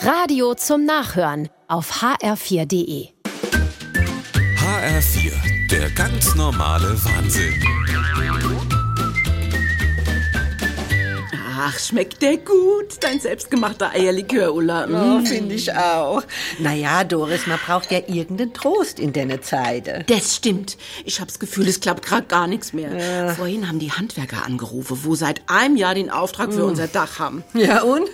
Radio zum Nachhören auf hr4.de. HR4, der ganz normale Wahnsinn. Ach, schmeckt der gut, dein selbstgemachter Eierlikör, Ulla. Oh, finde ich auch. Naja, Doris, man braucht ja irgendeinen Trost in der Zeit. Das stimmt. Ich hab's Gefühl, es klappt gerade gar nichts mehr. Vorhin haben die Handwerker angerufen, wo seit einem Jahr den Auftrag für unser Dach haben. Ja, und?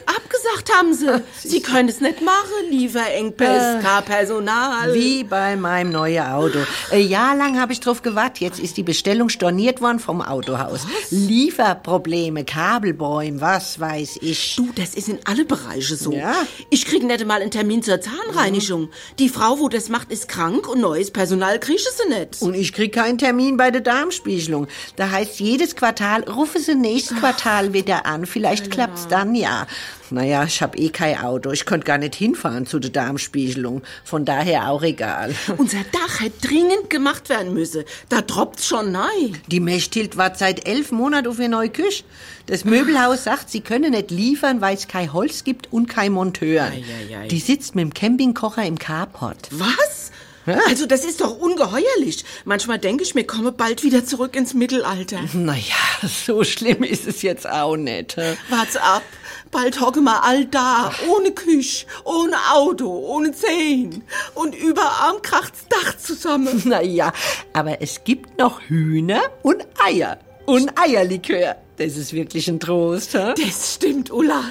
Abgesagt haben sie. Sie können es nicht machen, Lieferengpässe, kein Personal. Wie bei meinem neuen Auto. Ein Jahr lang habe ich drauf gewartet. Jetzt ist die Bestellung storniert worden vom Autohaus. Lieferprobleme, Kabelbäume, was weiß ich. Du, das ist in alle Bereiche so. Ja. Ich krieg nicht mal einen Termin zur Zahnreinigung. Die Frau, wo das macht, ist krank und neues Personal kriege sie nicht. Und ich krieg keinen Termin bei der Darmspiegelung. Da heißt jedes Quartal, rufe sie nächstes Quartal wieder an. Vielleicht klappt's dann ja. Naja, ich hab eh kein Auto. Ich konnte gar nicht hinfahren zu der Darmspiegelung. Von daher auch egal. Unser Dach hätte dringend gemacht werden müssen. Da droppt's schon nein. Die Mechthild wartet seit elf Monaten auf ihr neue Küche. Das Möbelhaus sagt, sie könne nicht liefern, weil es kein Holz gibt und kein Monteur. Ei, ei, ei. Die sitzt mit dem Campingkocher im Carport. Was? Also das ist doch ungeheuerlich. Manchmal denke ich, mir komme bald wieder zurück ins Mittelalter. Naja, so schlimm ist es jetzt auch nicht. Wart's ab. Bald hocke mal all da, ohne Küche, ohne Auto, ohne Zehen. Und überarm kracht's Dach zusammen. Naja, aber es gibt noch Hühner und Eier. Und Eierlikör. Das ist wirklich ein Trost. hä? Das stimmt, Ulla.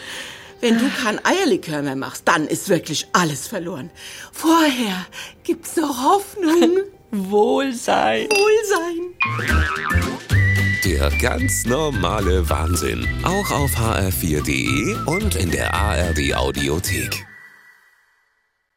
Wenn du kein Eierlikör mehr machst, dann ist wirklich alles verloren. Vorher gibt's noch Hoffnung, Wohlsein. Wohlsein. Der ganz normale Wahnsinn. Auch auf hr4.de und in der ARD Audiothek.